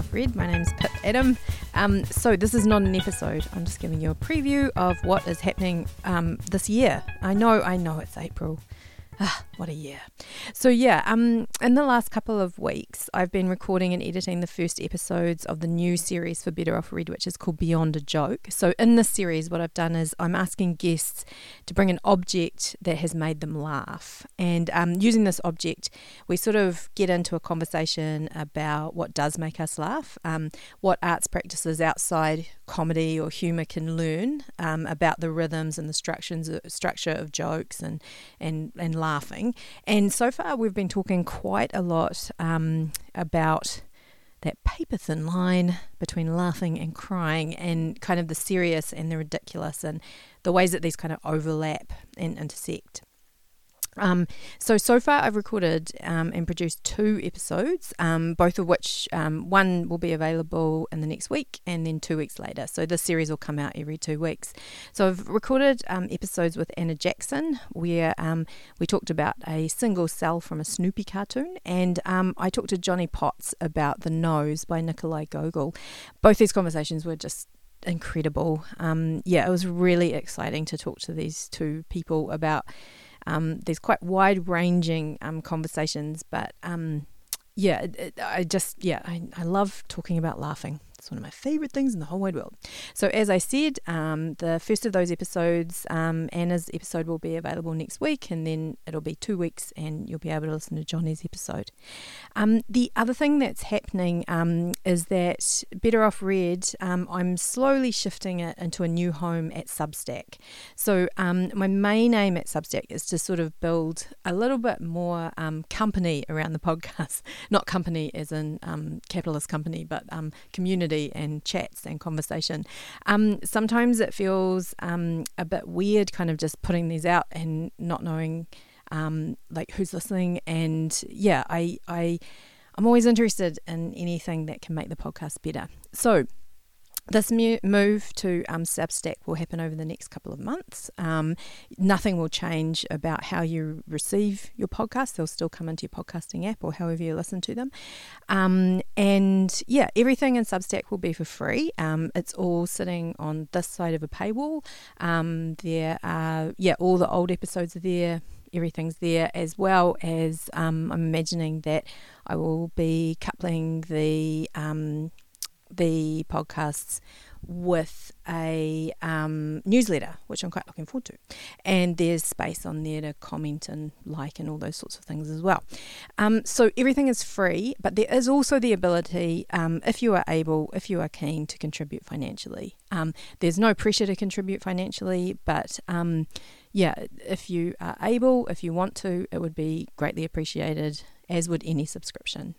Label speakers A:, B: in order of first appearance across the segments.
A: Off Red. My name's Pip Adam. Um, so this is not an episode. I'm just giving you a preview of what is happening um, this year. I know, I know it's April. Ah, what a year. So, yeah, um, in the last couple of weeks, I've been recording and editing the first episodes of the new series for Better Off Red, which is called Beyond a Joke. So, in this series, what I've done is I'm asking guests to bring an object that has made them laugh. And um, using this object, we sort of get into a conversation about what does make us laugh, um, what arts practices outside comedy or humour can learn um, about the rhythms and the structures, structure of jokes and, and, and laughing. And so far, we've been talking quite a lot um, about that paper thin line between laughing and crying and kind of the serious and the ridiculous and the ways that these kind of overlap and intersect. Um, so so far, I've recorded um, and produced two episodes, um, both of which um, one will be available in the next week, and then two weeks later. So this series will come out every two weeks. So I've recorded um, episodes with Anna Jackson, where um, we talked about a single cell from a Snoopy cartoon, and I talked to Johnny Potts about The Nose by Nikolai Gogol. Both these conversations were just incredible. yeah, it was really exciting to talk to these two people about um, there's quite wide ranging um, conversations, but um, yeah, I just, yeah, I, I love talking about laughing. It's one of my favorite things in the whole wide world. So, as I said, um, the first of those episodes, um, Anna's episode will be available next week, and then it'll be two weeks, and you'll be able to listen to Johnny's episode. Um, the other thing that's happening um, is that Better Off Red, um, I'm slowly shifting it into a new home at Substack. So, um, my main aim at Substack is to sort of build a little bit more company around the podcast. Not company as in capitalist company, but community community and chats and conversation. Um, sometimes it feels um, a bit weird, kind of just putting these out and not knowing um, like who's listening. And yeah, I I I'm always interested in anything that can make the podcast better. So this move to um, Substack will happen over the next couple of months. Um, nothing will change about how you receive your podcast. They'll still come into your podcasting app or however you listen to them. Um, and yeah, everything in Substack will be for free. Um, it's all sitting on this side of a paywall. Um, there are, yeah, all the old episodes are there everything's there, as well as um, I'm imagining that I will be coupling the um, the podcasts with a um, newsletter, which I'm quite looking forward to. And there's space on there to comment and like and all those sorts of things as well. Um, so everything is free, but there is also the ability, um, if you are able, if you are keen, to contribute financially. Um, there's no pressure to contribute financially, but um, yeah, if you are able, if you want to, it would be greatly appreciated, as would any subscription.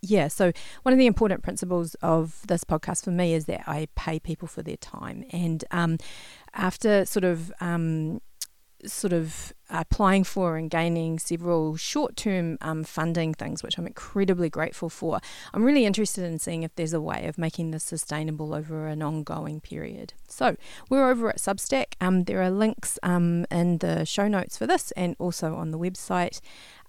A: Yeah, so one of the important principles of this podcast for me is that I pay people for their time. And um, after sort of um, sort of applying for and gaining several short term um, funding things, which I'm incredibly grateful for. I'm really interested in seeing if there's a way of making this sustainable over an ongoing period. So, we're over at Substack. Um, there are links um, in the show notes for this and also on the website.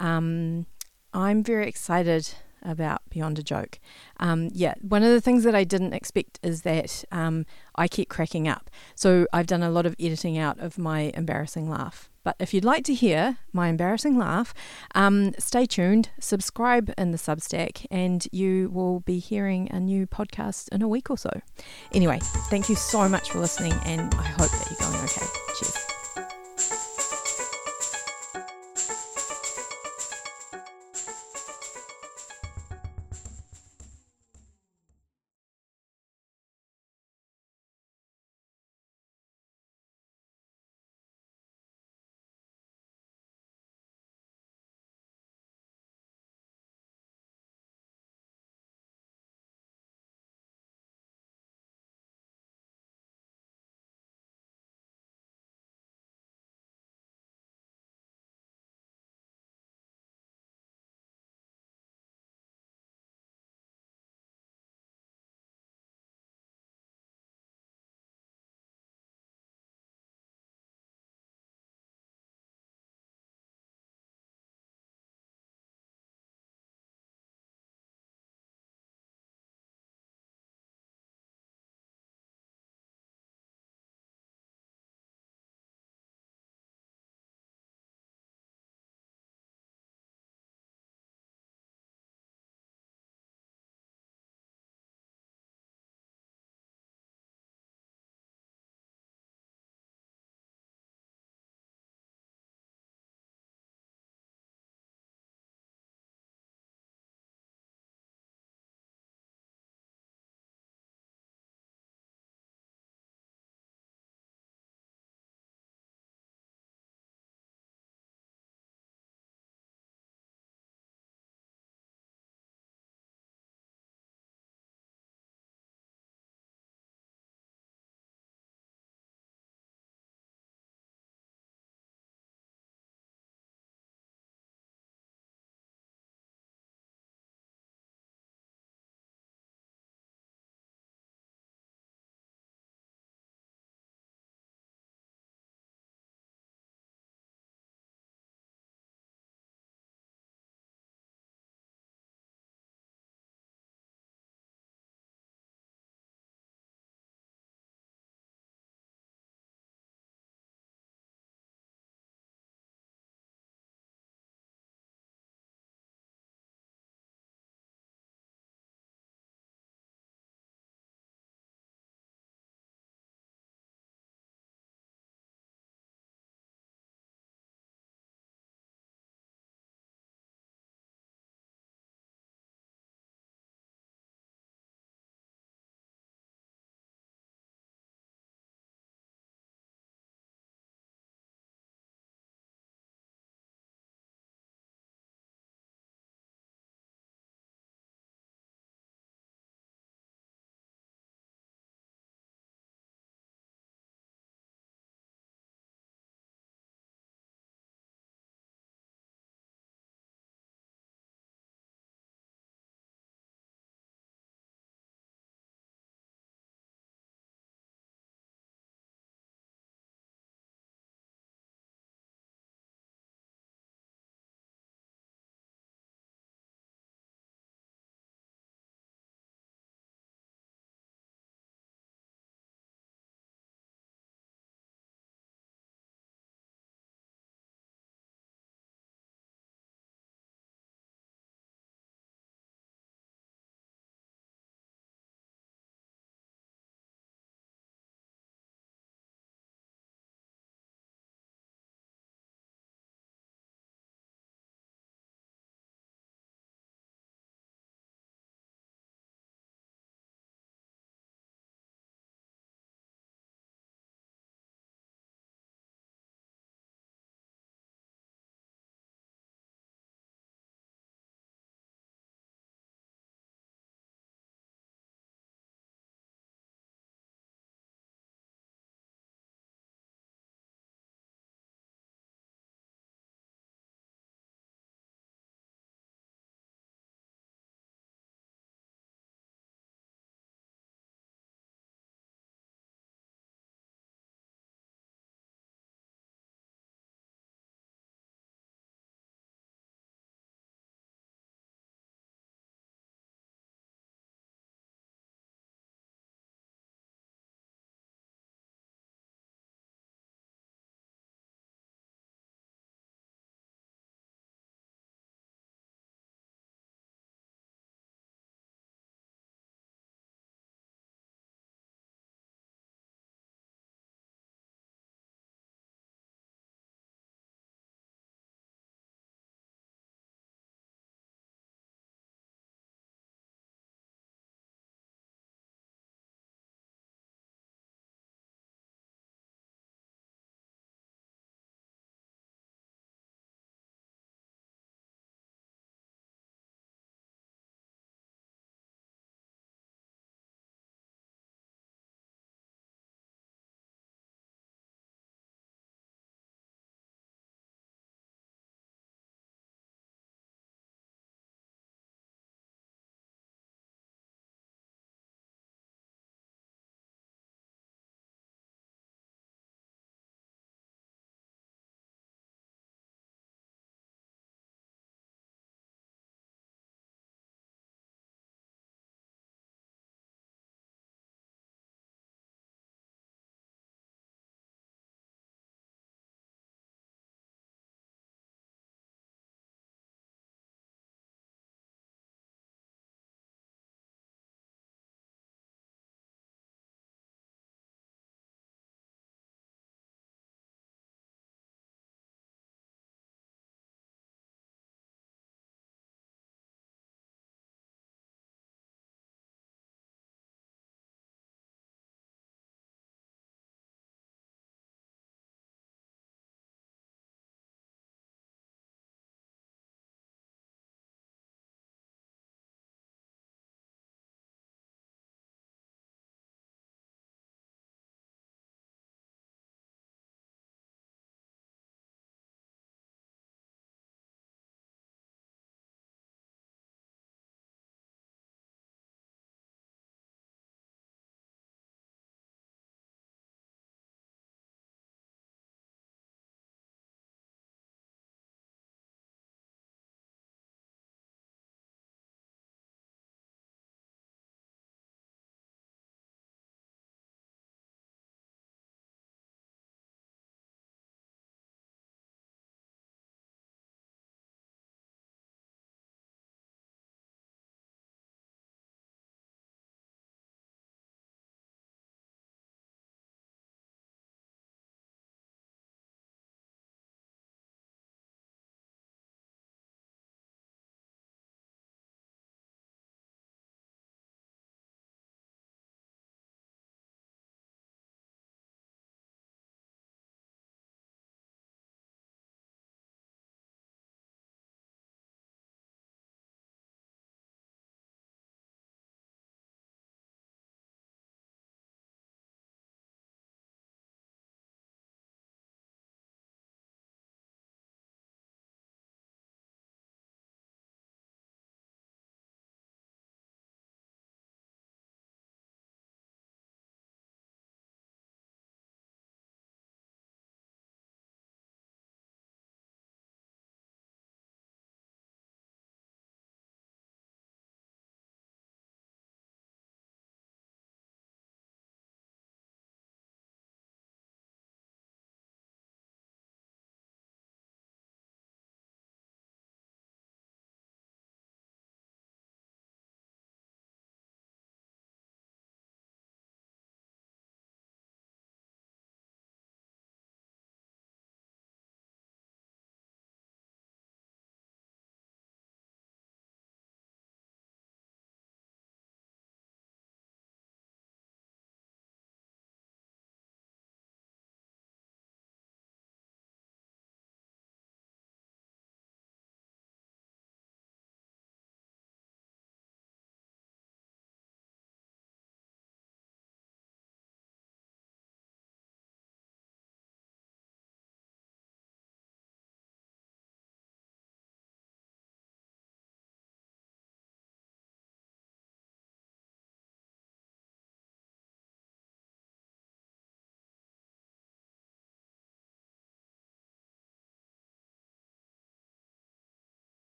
A: Um, I'm very excited about Beyond a Joke. Um, yeah, one of the things that I didn't expect is that um, I keep cracking up. So I've done a lot of editing out of my embarrassing laugh. But if you'd like to hear my embarrassing laugh, um, stay tuned, subscribe in the Substack, and you will be hearing a new podcast in a week or so. Anyway, thank you so much for listening, and I hope that you're going okay.